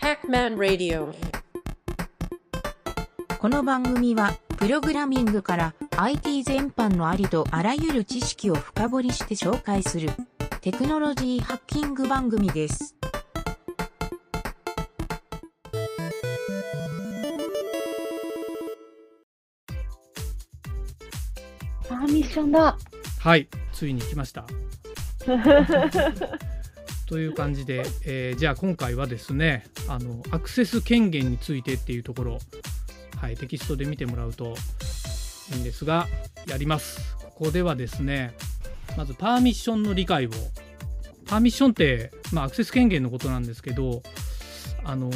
Hackman Radio この番組は、プログラミングから IT 全般のありとあらゆる知識を深掘りして紹介するテクノロジーハッキング番組です。ミッションだ。はい、ついに来ました。という感じで、えーじゃあ今回はですねあのアクセス権限についてっていうところ、はい、テキストで見てもらうといいんですがやります。ここではですねまずパーミッションの理解を。パーミッションって、まあ、アクセス権限のことなんですけどあの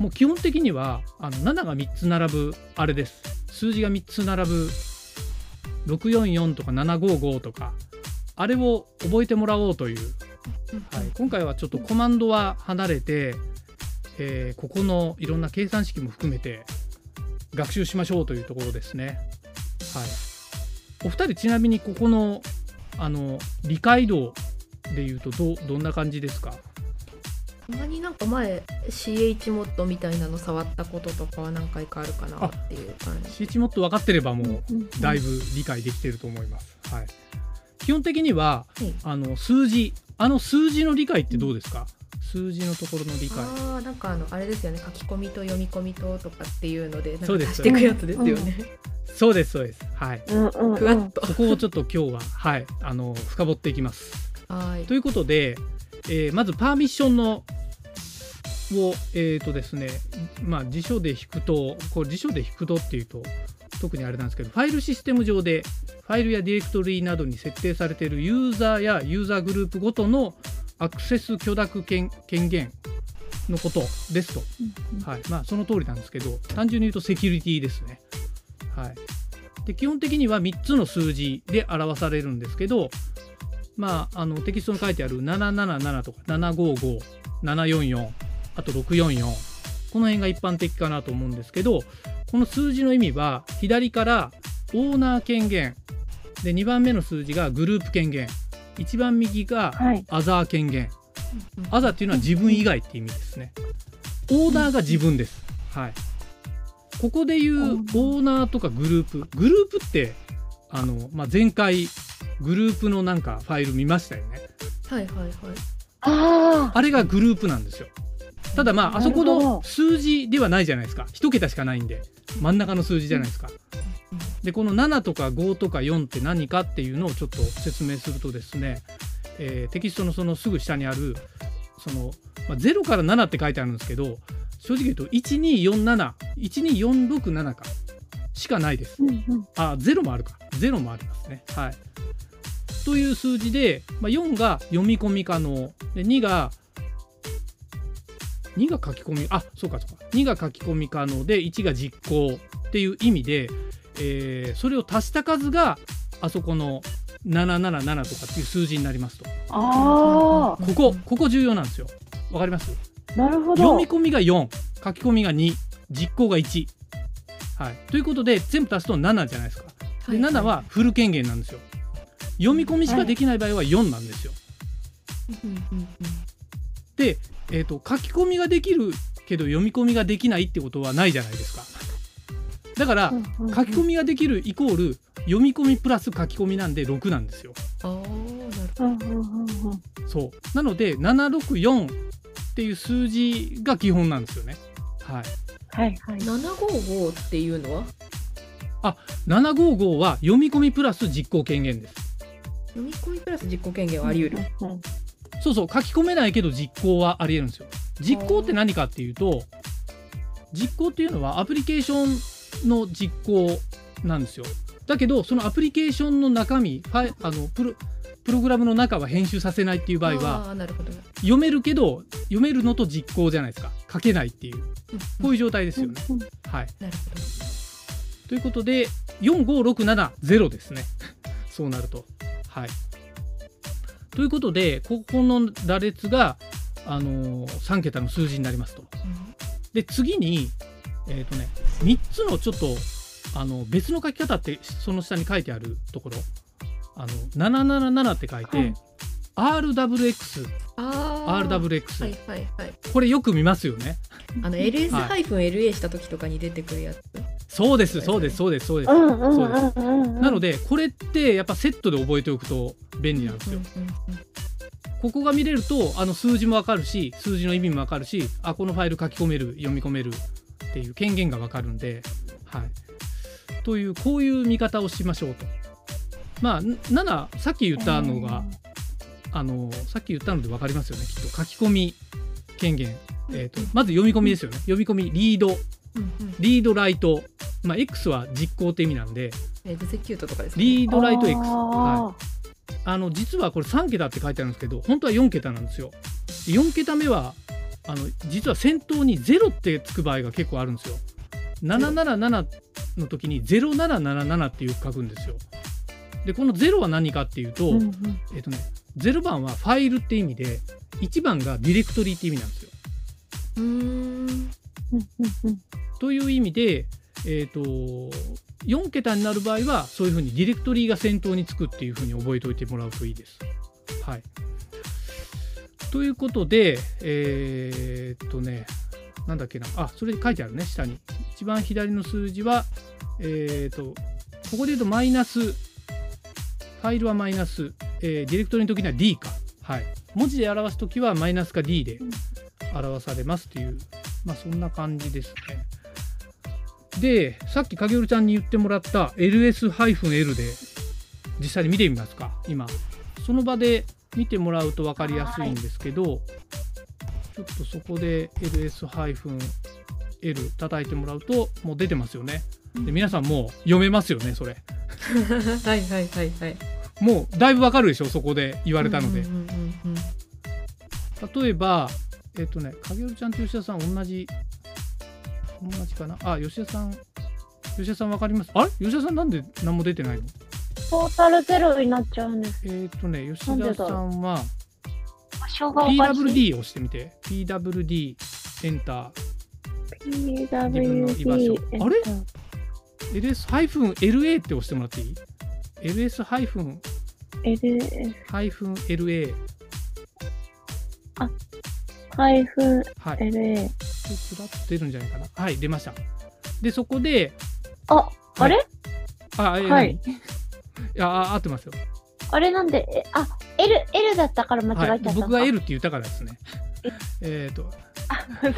もう基本的にはあの7が3つ並ぶあれです。数字が3つ並ぶ。644とか755とかあれを覚えてもらおうというはい、今回はちょっとコマンドは離れて、えーここのいろんな計算式も含めて学習しましょうというところですね。はい、お二人ちなみにここのあの理解度でいうとどうどんな感じですか？たまになんか前 CH モッドみたいなの触ったこととかは何回かあるかなっていう感じ ?CH もっと分かってればもうだいぶ理解できてると思います。はい、基本的にははい。あの数字あの数字の理解ってどうですか？数字のところの理解。ああなんかあのあれですよね書き込みと読み込みととかっていうのでなんかそうです足していくやつですよね、そうですそうです。はい。うんうん、うん。ふわっとそこをちょっと今日は、はい、あの深掘っていきます。はいということで、えーまずパーミッションのをえっ、とですね、まあ辞書で引くと、これ辞書で引くとっていうと特にあれなんですけど、ファイルシステム上でファイルやディレクトリなどに設定されているユーザーやユーザーグループごとのアクセス許諾権権限のことですと。はい、まあその通りなんですけど、単純に言うとセキュリティですね。はい。で基本的には3つの数字で表されるんですけど、まあ、あのテキストに書いてある777とか755、744、あと644、この辺が一般的かなと思うんですけど、この数字の意味は左からオーナー権限、で2番目の数字がグループ権限、一番右がはい。アザー権限、アザーっていうのは自分以外って意味ですね。オーナーが自分です。はい。ここでいうオーナーとかグループ、グループってあの、まあ、前回グループのなんかファイル見ましたよね。はいはいはいああれがグループなんですよ。ただまああそこのど数字ではないじゃないですか。一桁しかないんで真ん中の数字じゃないですか。でこの7とか5とか4って何かっていうのをちょっと説明するとですね、えーテキストのそのすぐ下にあるその、まあ、0から7って書いてあるんですけど正直言うと124712467かしかないですあ。。うんうん。あ0もあるか0もありますね。はい、という数字で、まあ、4が読み込み可能で2が2が書き込みあそうかそうか2が書き込み可能で1が実行っていう意味で、えーそれを足した数があそこの777とかっていう数字になりますと。あここここ重要なんですよ。わかります？あ。なるほど。読み込みが4書き込みが2実行が1はい。ということで全部足すと7じゃないですか。で7はフル権限なんですよ。読み込みしかできない場合は4なんですよ。うんうんうん。で、えー、と書き込みができるけど読み込みができないってことはないじゃないですかだから書き込みができるイコール読み込みプラス書き込みなんで6なんですよ。ああな。そう。なので764っていう数字が基本なんですよね。はい。はいはい。755っていうのは？755は読み込みプラス実行権限です。読み込みプラス実行権限はあり得る、うんうんそうそう。書き込めないけど実行はありえるんですよ。実行って何かっていうと実行っていうのはアプリケーションの実行なんですよ。だけどそのアプリケーションの中身ファイあのプロプログラムの中は編集させないっていう場合は読めるけど読めるのと実行じゃないですか。書けないっていう。こういう状態ですよね、うんはい。なるほど。ということで45670ですね。そうなると。はい。ということでここの羅列が、あのー3桁の数字になりますと。で次にえっ、とね3つのちょっとあの別の書き方ってその下に書いてあるところ。あの777って書いて、はい。RWX、RWX、はいはいはい。これよく見ますよね。あの LS-LA した時とかに出てくるやつ、そうです、そうです、そうです、そうです。うんうんうんうんうん。なので、これってやっぱセットで覚えておくと便利なんですよ。うんうんうん。ここが見れると、あの数字もわかるし、数字の意味もわかるし、あ、このファイル書き込める、読み込めるっていう権限がわかるんで、はい。という、こういう見方をしましょうと。まあ、7、さっき言ったのが、あの、さっき言ったのでわかりますよね、きっと。書き込み権限。えっ、と、まず読み込みですよね。読み込み、リード、リードライト。まあ、X は実行って意味なんで、エグゼキュートとかですねリードライト X。あはあの実はこれ3桁って書いてあるんですけど本当は4桁なんですよ。4桁目はあの実は先頭に0ってつく場合が結構あるんですよ。777の時に0777っていう書くんですよ。でこの0は何かっていうと、ーうんうんえっとね0番はファイルって意味で1番がディレクトリって意味なんですよ。うーんという意味で、えー、と4桁になる場合はそういうふうにディレクトリが先頭につくっていうふうに覚えておいてもらうといいです。はい、ということでえーっとねなんだっけなあそれ書いてあるね下に一番左の数字はえーっとここで言うとマイナスファイルはマイナス、えーディレクトリの時には D か、はい、文字で表す時はマイナスか D で表されますっていうまあそんな感じですね。で、さっき影織ちゃんに言ってもらった LS-L で実際に見てみますか、今。その場で見てもらうと分かりやすいんですけど、ちょっとそこで LS-L 叩いてもらうと、もう出てますよね。で皆さんもう読めますよね、それ。はいはいはいはい。もうだいぶ分かるでしょ、そこで言われたので。例えば、えっ、とね、影織ちゃんと吉田さん同じ、同じかな？あ、吉田さん、吉田さん分かります？あれ？吉田さんなんで何も出てないの？トータルゼロになっちゃうんです。えっ、とね、吉田さんは。PWD を押してみて。PWD、エンター。自分の居場所 PWD。あれ？LS-LA って押してもらっていい ?LS-LA。と LS ハイフンはい。LA。ちらっと出るんじゃないかな。はい、出ました。で、そこで、あ、あれ？あ、えーはい何？いや、あ合ってますよ。あれなんで、えあ、L、L だったから間違えちゃったはい、僕がる。L って言ったからですね。えっと、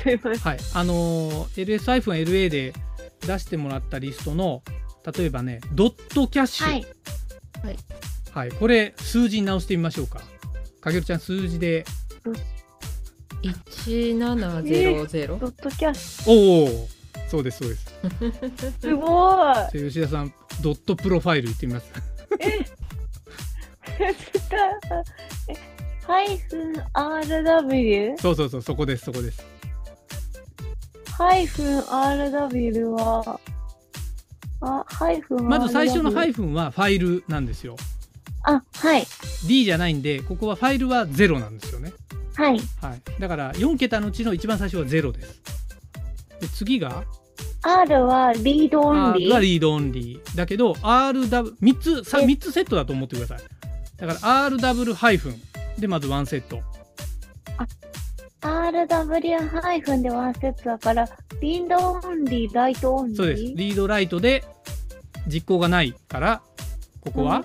すいません。はい、あのー LS-LA で出してもらったリストの、例えばね、ドットキャッシュ。はい。はい、これ数字に直してみましょうか。かげるちゃん数字で、1700ドットキャッシおお、そうですそうです。ュ。すごい。じゃあ吉田さん、ドットプロファイル言ってみます？えハイフン RW? そうそうそう、そこですそこです。ハイフン RW は、あ、ハイフン。まず最初のハイフンはファイルなんですよ。あ、はい。D じゃないんで、ここはファイルは0なんですよね。はい。はい。だから4桁のうちの一番最初は0です。で次が？ R は read only。R が read only だけど RW 3つさえ3つセットだと思ってください。だから RW ハイフン。でまず1セット。RW ハイフンでワンセットだから、 read only、write only。そうです。 read write で実行がないからここは、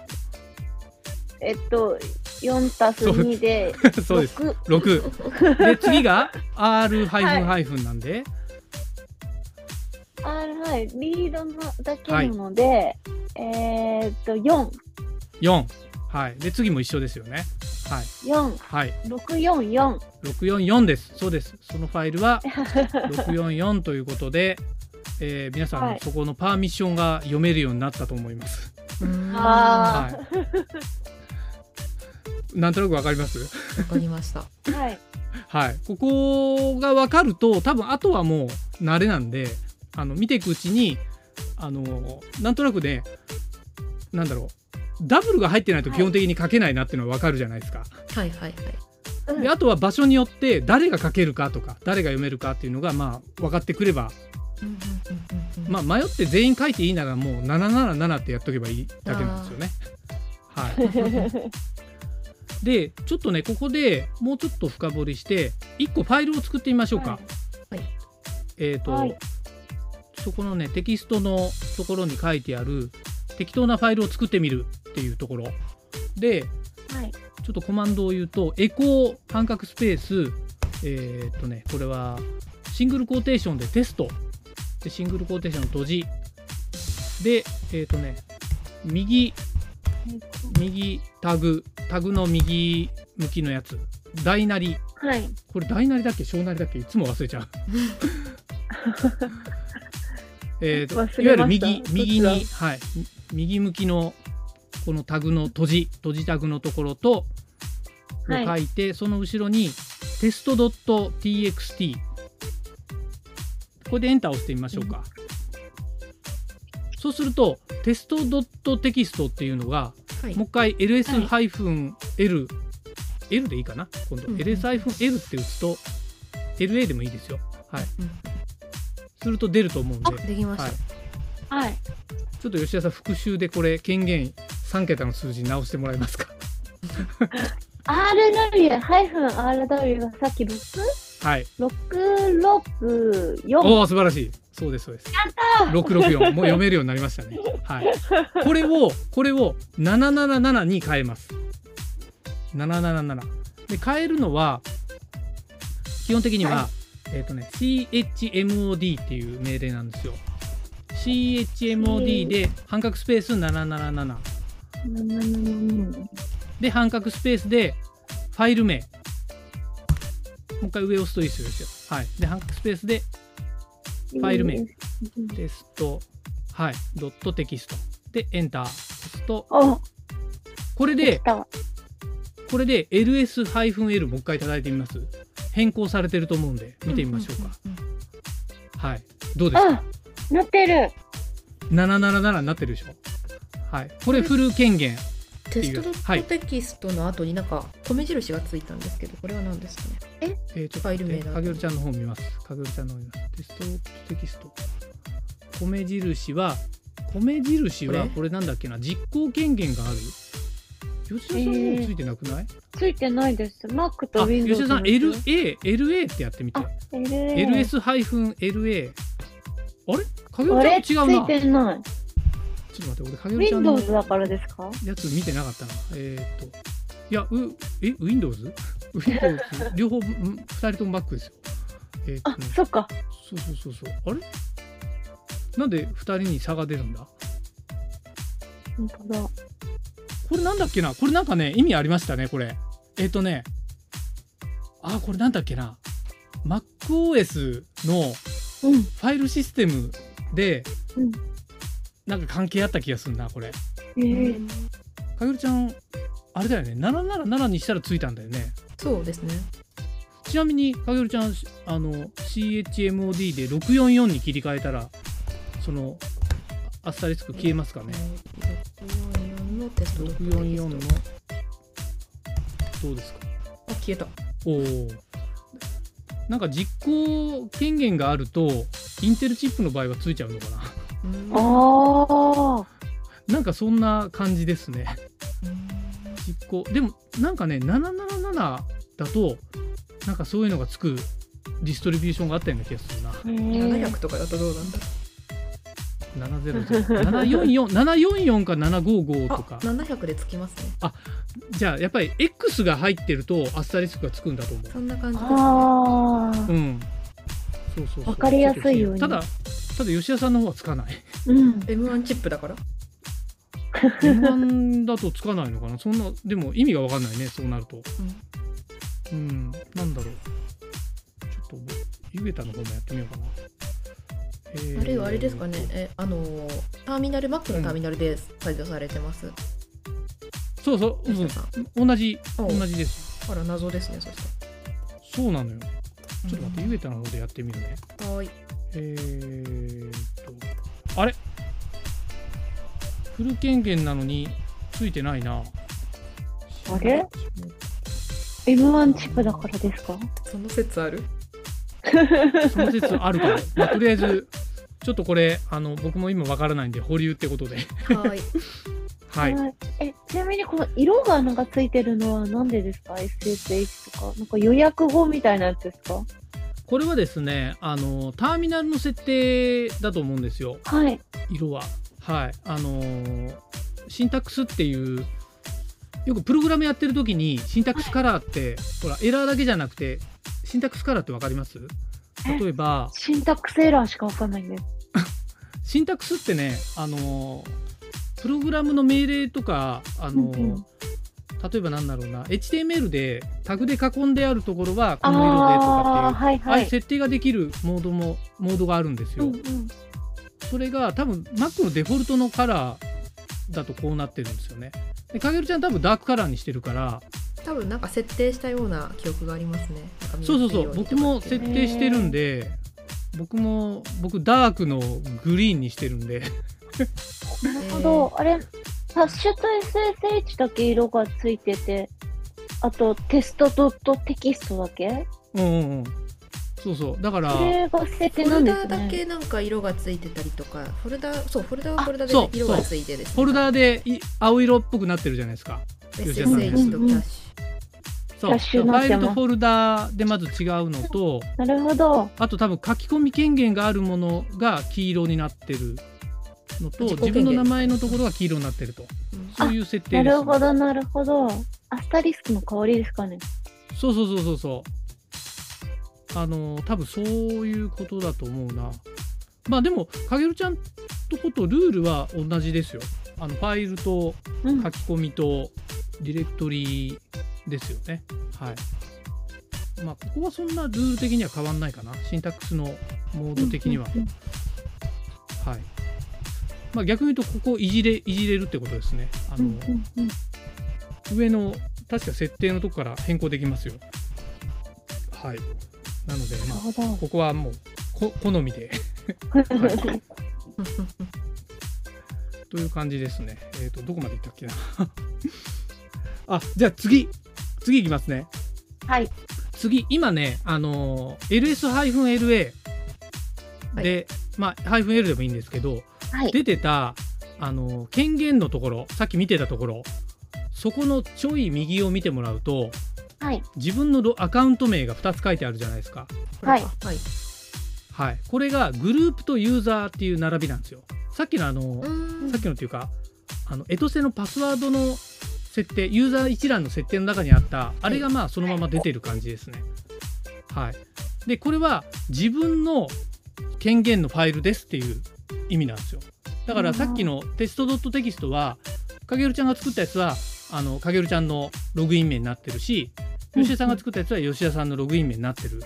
えっと、4たす2で、そうです。6 6で次が R ハイフンハイフンなんで、R はい、リードのだけなので、えーっと、4、4はい。で次も一緒ですよね。はい。4、はい。644。644です。そうです。そのファイルは 644ということで、えー皆さん、はい。そこのパーミッションが読めるようになったと思います。あはい。なんとなくわかります？わかりました。はい。はい。ここがわかると、多分あとはもう慣れなんで、あの見ていくうちに、あのなんとなくね、なんだろう。ダブルが入ってないと基本的に書けないなっていうのはわかるじゃないですか。はいはいはい。うんであとは場所によって誰が書けるかとか誰が読めるかっていうのがまあ分かってくれば、まあ、迷って全員書いていいならもう777ってやっとけばいいだけなんですよね。はい。でちょっとねここでもうちょっと深掘りして1個ファイルを作ってみましょうか。はいえっ、と、はいそこのねテキストのところに書いてある適当なファイルを作ってみるっていうところ。ではい。ちょっとコマンドを言うとエコー半角スペースえっ、とねこれはシングルコーテーションでテスト。でシングルコーテーション閉じ。でえっ、とね右右タグタグの右向きのやつ。大なり。はい。これ大なりだっけ？小なりだっけ？いつも忘れちゃう えーといわゆる右右に、はい、右向きのこのタグの閉じ閉じタグのところとをはい。書いて、その後ろにテスト .txt これでエンターを押してみましょうか、そうするとテスト .txt っていうのがはい。もう一回 ls-l、L でいいかな？今度、うんうん。ls-l って打つと LA でもいいですよ。はい。うんすると出ると思うんで、あできました、はいはい。ちょっと吉田さん復習でこれ権限3桁の数字に直してもらえますか？RW ハイフン RW がさっき6はい。664。おお素晴らしい。そうですそうです。664もう読めるようになりましたね。はい。これをこれを777に変えます。777で変えるのは基本的には、はえっ、とね chmod っていう命令なんですよ。chmod で半角スペース777で半角スペースでファイル名。もう一回上押すといいですよ。はい。で半角スペースでファイル名。テスト、はい、ドットテキスト。で、エンター。押すと、お、これで。これで ls-l もう一回叩いてみます。変更されてると思うんで、見てみましょうか。んんんはい。どうですか？あ、なってる。?777 になってるでしょ？はい。これフル権限。テストドはいットテキストの後になんか米印がついたんですけどこれは何ですかね？え？ー、ちょっとファイル名だかげるちゃんの方見ます。かげるちゃんの方見ます。テストテキスト。米印は、米印はこれ？これなんだっけな、実行権限がある吉田さんの方ついてなくない、ついてないです。Mac とあ、吉 Windows 田さん、LA、LA ってやってみて ls-la。あれ影あれ？つ尾ちゃん違うな。いてない。ちょっと待って、俺影尾ちゃんの Windows だからですか？やつ見てなかったな。えーっと。いや、う、え、Windows? Windows 両方、ん二人とも Mac ですよ。えーっとあね、そっか。そうそうそうそう。あれ？なんで二人に差が出るんだ？本当だ。これなんだっけな？これなんかね、意味ありましたね、これ。えーっとね。あ、これなんだっけな？MacOS のうん。ファイルシステムで、うんなんか関係あった気がするな、これ。えー、かげるちゃん、あれだよね、777にしたらついたんだよね。そうですねちなみに、かげるちゃん、あの、CHMOD で644に切り替えたら、その、アスタリスク消えますかね？644のテストドットテキスト644の、どうですか？あ消えたおお。なんか実行権限があると、インテルチップの場合はついちゃうのかな？うんああ。なんかそんな感じですね。うん実行でもなんかね777だとなんかそういうのがつくディストリビューションがあったような気がするな700とかだとどうなんだ？700 744か755あとか。700でつきますね。じゃあやっぱり X が入ってるとアスタリスクがつくんだと思そんな感じですね。ああ。ううん。そうそうわかりやすいように。ただただ吉田さんの方はつかない。うん。M1 チップだから？M1 だとつかないのかな？そんなでも意味がわかんないねそうなると。うん。なんだろう。ちょっとゆげたの方もやってみようかなえーあるいはあれですかね。えあのーターミナル Mac のターミナルで作業されてます、そうそう、吉田さん。うん、同じ。お同じです。あら謎ですねそしたそうなのよ。ちょっと待って、うんゆげたの方でやってみるね。はーい。えー、っとあれ？フル権限なのについてないな。あれ ?M1 チップだからですか？その説ある？その説あるかも、まあ、とりあえずちょっとこれあの僕も今わからないんで保留ってことではーい はい。え、ちなみにこの色がなんかついてるのはなんでですか ?SSH とか。なんか予約後みたいなやつですか？これはですね、あのターミナルの設定だと思うんですよ。はい。色は。はい。あのーシンタックスっていうよくプログラムやってる時にシンタックスカラーって、ほらエラーだけじゃなくてシンタックスカラーってわかります？え例えばシンタックスエラーしかわかんないんです。シンタックスってね、あのープログラムの命令とか、あのーうんうん例えばなんだろうな HTML でタグで囲んであるところはこあの色でとかっていうはいはい。ああいう設定ができるモードもモードがあるんですよ。うんうん。それが多分 Mac のデフォルトのカラーだとこうなってるんですよね。でかげるちゃん多分ダークカラーにしてるから多分なんか設定したような記憶がありますねそうそうそう僕も設定してるんで僕も僕ダークのグリーンにしてるんで。なるほど。あれ、ハッシュと SSH だけ色がついてて、あとテストドットテキストだけ？うんうんうん。そうそう。だからそれが設定フォルなんですね。ダだけなんか色がついてたりとかフォルダそうフォルダはフォルダで色がついてですね。フォルダーでい青色っぽくなってるじゃないですか。SSH とキャッシそう。ファイルとフォルダーでまず違うのとなるほど。あと多分書き込み権限があるものが黄色になってるのと自分の名前のところが黄色になってると。そういう設定なです、るほど、なるほど。アスタリスクの代わりですかね。そうそうそうそうそう。あの多分そういうことだと思うな。まあでもかげるちゃんとことルールは同じですよ。あのファイルとうん。書。き込みとディレクトリですよね。はい。まあ、ここはそんなルール的には変わんないかな。シンタックスのモード的には。はい。まあ、逆に言うと、ここいじれ、いじれるってことですね。あの、上の、確か設定のとこから変更できますよ。はい。なので、まあ。ここはもう、こ好みで という感じですね。えっ、と、どこまでいったっけな。あ、じゃあ次、次いきますね。はい。次、今ね、あのー ls-la で、まあ、-l でもいいんですけど、はい。出てた、あのー権限のところ、さっき見てたところ、そこのちょい右を見てもらうと、はい。自分のロアカウント名が2つ書いてあるじゃないですか。はいはいはい。これがグループとユーザーっていう並びなんですよ。さっきのあの、さっきのっていうか、あの、エトセのパスワードの設定、ユーザー一覧の設定の中にあった、あれがまあそのまま出てる感じですね。はい。で、これは自分の権限のファイルですっていう意味なんですよ。だからさっきのテストドットテキストは、かげるちゃんが作ったやつは、あの、かげるちゃんのログイン名になってるし、吉田さんが作ったやつは吉田さんのログイン名になってる。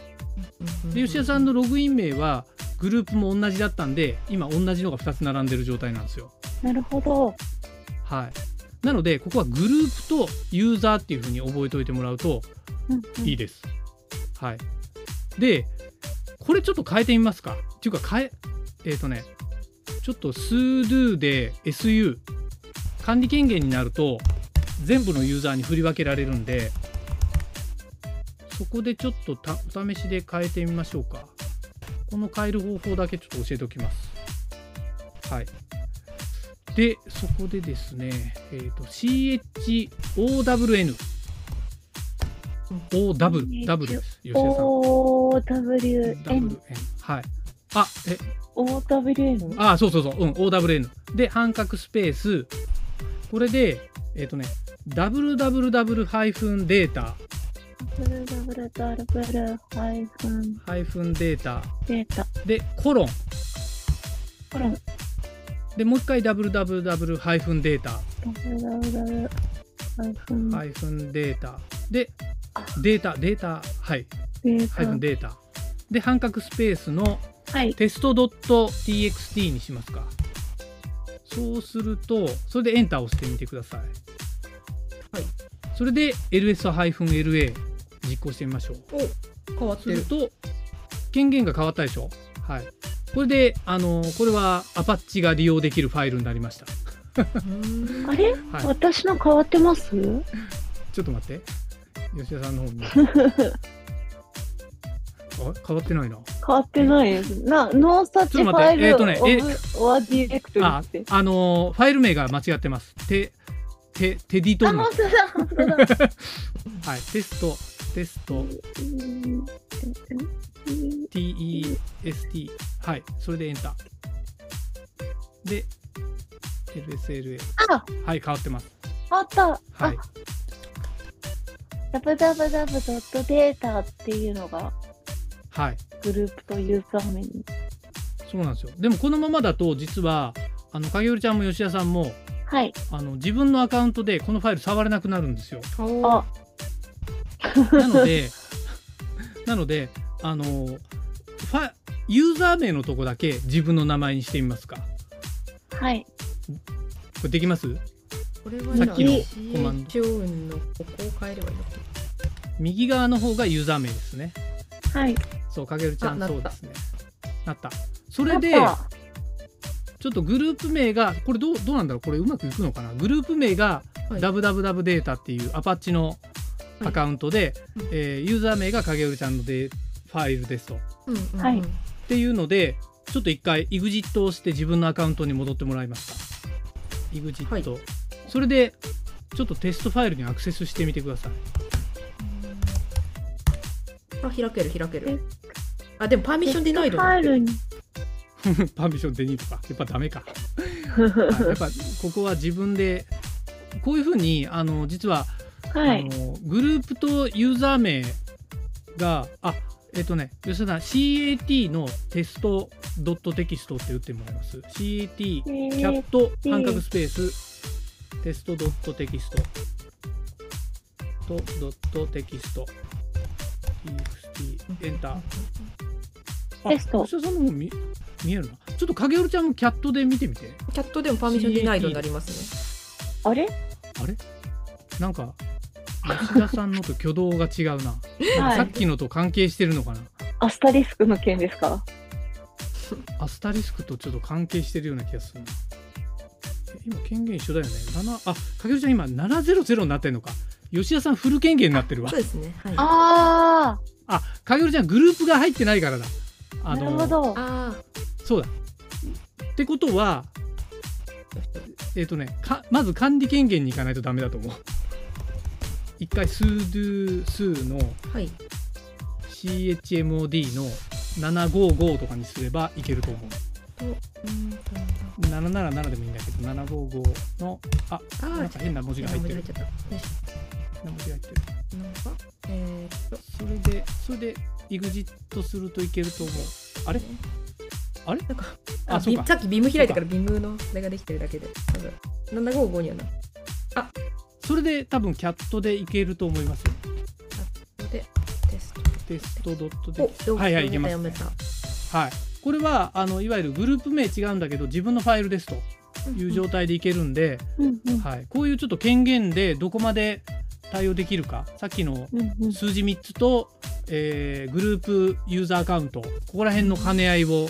で吉田さんのログイン名はグループも同じだったんで今同じのが2つ並んでる状態なんですよ。なるほど。はい、なのでここはグループとユーザーっていうふうに覚えておいてもらうとうんうんいいです。はい、でこれちょっと変えてみますか。っていうか変ええっ、とねちょっと sudo で su 管理権限になると全部のユーザーに振り分けられるんでそこでちょっとたお試しで変えてみましょうか。この変える方法だけちょっと教えておきます。はい。で、そこでですね、えっ、と、CHOWN。OW、W です。吉田さん。OWN。WN。はい。あ、え、OWN? あ、そうそうそう、うん、OWN。で、半角スペース。これで、えっ、とね、www データ、www ハイフンハイフンデータ、データ。で、コロン。で、もう一回 www ハイフンデータ、www ハイフンハイフンデータ。で、データ、データ、はい、デーハイフンデータ。で、半角スペースのタ。はい。テスト .txt にしますか。そうすると、それでエンターを押してみてください。はい。それで ls-la 実行してみましょう。変わってるすると、権限が変わったでしょ。はい。これで、あの、これはアパッチが利用できるファイルになりました。あれ、はい私の変わってます？ちょっと待って。吉田さんの方に。あ変わってないな。変わってないです。な、ノーサッチちょっと待ってファイルえーとねえオアディレクトリあって？、あのーファイル名が間違ってます。て、手手ディトあ、ン。はいテストテスト TEST はいそれでエンター。で LSLA あ、はい変わってます。あった。はい。あ、ダブダブダブドットデータっていうのがはい。グループとユーザー名に。そうなんですよ。でもこのままだと実はあの影織ちゃんも吉田さんもはい。あの自分のアカウントでこのファイル触れなくなるんですよ。あ、なので なのであのファユーザー名のとこだけ自分の名前にしてみますか？はい。これできます？これはさっきのコマンド。CH 音のここを変えればいいの。か右側の方がユーザー名ですね。はい。そうかげるちゃんそうですね。なった。それでちょっとグループ名がこれどうどうなんだろう？これうまくいくのかな？グループ名がはい。www データっていうアパッチのアカウントで、はいえーユーザー名が影織ちゃんのでファイルですと。うんうんうんはいっていうのでちょっと一回 EXIT をして自分のアカウントに戻ってもらいました。EXIT、はいそれでちょっとテストファイルにアクセスしてみてください。あ開ける開けるあでもパーミッションディナイドファイルに。パーミッションデニーとかやっぱダメか。はいやっぱここは自分でこういうふうにあの実ははい。あのグループとユーザー名があえっ、とね吉田さん CAT のテストドットテキストって打ってもらいます。CAT キャット半角スペーステストドットテキスト。とドットテキスト。TXT エンターあテスト。吉田さんの方見見えるなちょっと影織ちゃんもキャットで見てみて。キャットでもパーミッションディナイドになりますね。あれ？あれ？なんか吉田さんのと挙動が違うな。はい。さっきのと関係してるのかな。アスタリスクの件ですか？アスタリスクとちょっと関係してるような気がする今権限一緒だよね。7あかけるちゃん今700になってんのか。吉田さんフル権限になってるわ。そうですね。はい。ああかけるちゃんグループが入ってないからだ。あ、あなるほど。あそうだ。ってことはえっ、とねかまず管理権限に行かないとダメだと思う一回 sudo 数のあはい。CHMOD の755とかにすればいけると思う。とうんと777でもいいんだけど755のああーなんか変な文字が入ってる。変な文字が入ってる。なんかえーそれでそれで EXIT するといけると思う。あれ？あれ？なんかあそうか。さっきビーム開いたからビームのあれができてるだけで。なんか755にはなそれで多分キャットでいけると思いますよ。ここでテストテストドットおではいはいいけます、読めた？読はい。これはあのいわゆるグループ名違うんだけど自分のファイルですという状態でいけるんで、うんうん。はい、こういうちょっと権限でどこまで対応できるかさっきの数字3つと、えーグループユーザーアカウントここら辺の兼ね合いを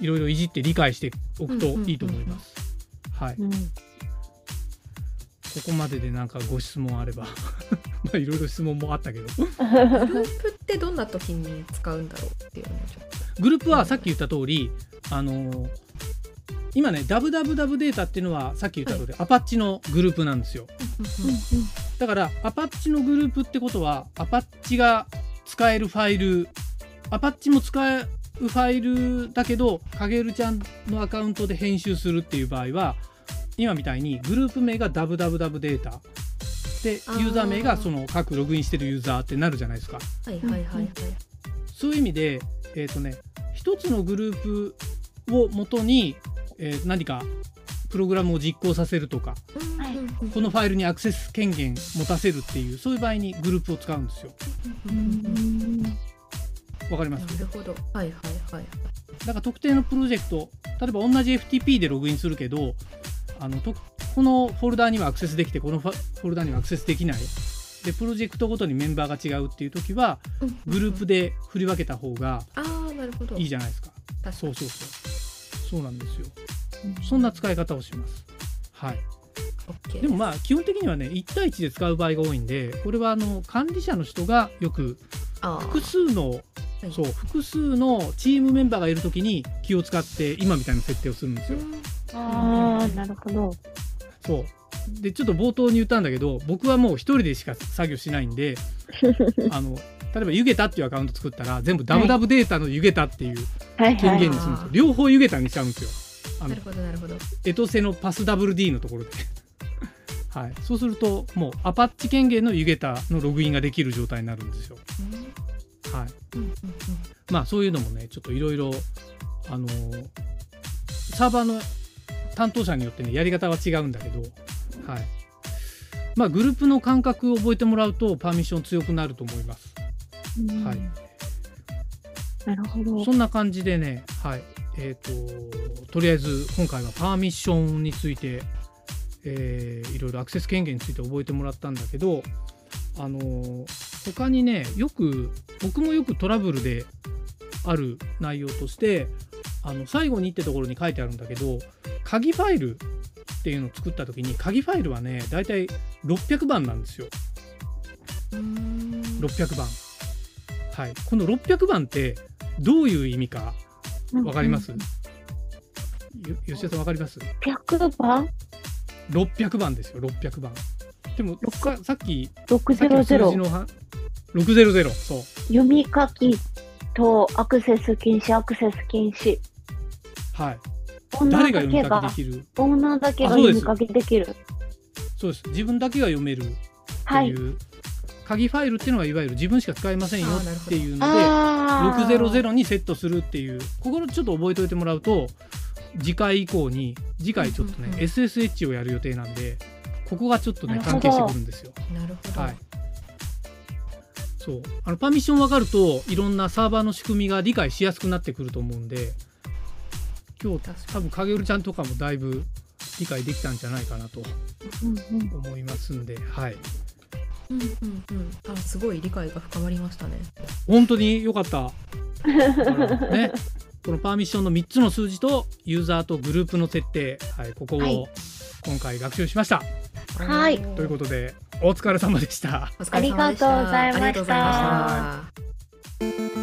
いろいろいじって理解しておくといいと思います。はい、うんここまででなんかご質問あれば。まあいろいろ質問もあったけど。グループってどんな時に使うんだろうっていうのをちょっグループはさっき言った通りあのー今ね www データっていうのはさっき言った通り、アパッチのグループなんですよ。とだからアパッチのグループってことはアパッチが使えるファイルアパッチも使えるファイルだけど影るちゃんのアカウントで編集するっていう場合は今みたいにグループ名が www データ。でユーザー名がその各ログインしてるユーザーってなるじゃないですか。はいはいはいはい。そういう意味でえっ、とね一つのグループをもとに、えー何かプログラムを実行させるとかはいこのファイルにアクセス権限持たせるっていうそういう場合にグループを使うんですよ。わかります？なるほど。はいはいはい。だから特定のプロジェクト例えば同じ FTP でログインするけどあのとこのフォルダーにはアクセスできてこのフォルダーにはアクセスできない。でプロジェクトごとにメンバーが違うっていう時はグループで振り分けた方がいいじゃないですか。確かに。そうそうそう。そうなんですよ。そんな使い方をします。はい。でもまあ基本的にはね1対1で使う場合が多いんでこれはあの管理者の人がよく複数のはい。そう複数のチームメンバーがいるときに気を使って今みたいな設定をするんですよ。うん。ああ、なるほど。そう。でちょっと冒頭に言ったんだけど僕はもう一人でしか作業しないんで あの例えば湯桁っていうアカウント作ったら全部ダブダブデータの湯桁っていう。権限にするんですよ、両方湯桁にしちゃうんですよ。あのなるほどなるほど。エトセのパス WD のところで。はい。そうするともうアパッチ権限の湯桁のログインができる状態になるんですよ。はい。まあそういうのもねちょっといろいろあのーサーバーの担当者によってねやり方は違うんだけどはい。まあグループの感覚を覚えてもらうとパーミッション強くなると思います。うん。はい。なるほど。そ。んな感じでねはい。えっ、ととりあえず今回はパーミッションについてえーいろいろアクセス権限について覚えてもらったんだけどあのー他にねよく僕もよくトラブルである内容としてあの最後にってところに書いてあるんだけど鍵ファイルっていうのを作った時に鍵ファイルはねだいたい600番なんですよ。うーん600番。はい。この600番ってどういう意味かわかります、よ吉田さんわかります？100番？600番ですよ600番。でもささっきさっきの数字 ?600。のは600そう。読み書きとアクセス禁止、アクセス禁止。はい誰が読み書きできる？オーナーだけが読み書きできる。そうです。自分だけが読めるってはい。い。う、鍵ファイルっていうのがいわゆる自分しか使えませんよっていうのであー600にセットするっていう。ここちょっと覚えておいてもらうと次回以降に次回ちょっとね、うんうんうん SSH をやる予定なんでここがちょっとね関係してくるんですよ。なるほど、はい。そう。あのパーミッション分かるといろんなサーバーの仕組みが理解しやすくなってくると思うんで今日多分影るちゃんとかもだいぶ理解できたんじゃないかなとうんうん。思いますんで、はい、うんうんうん。あすごい理解が深まりましたね。本当に良かった。ね、このパーミッションの3つの数字とユーザーとグループの設定、はい、ここはい。を今回学習しました。はい。ということでお疲れ様でした。ありがとうございました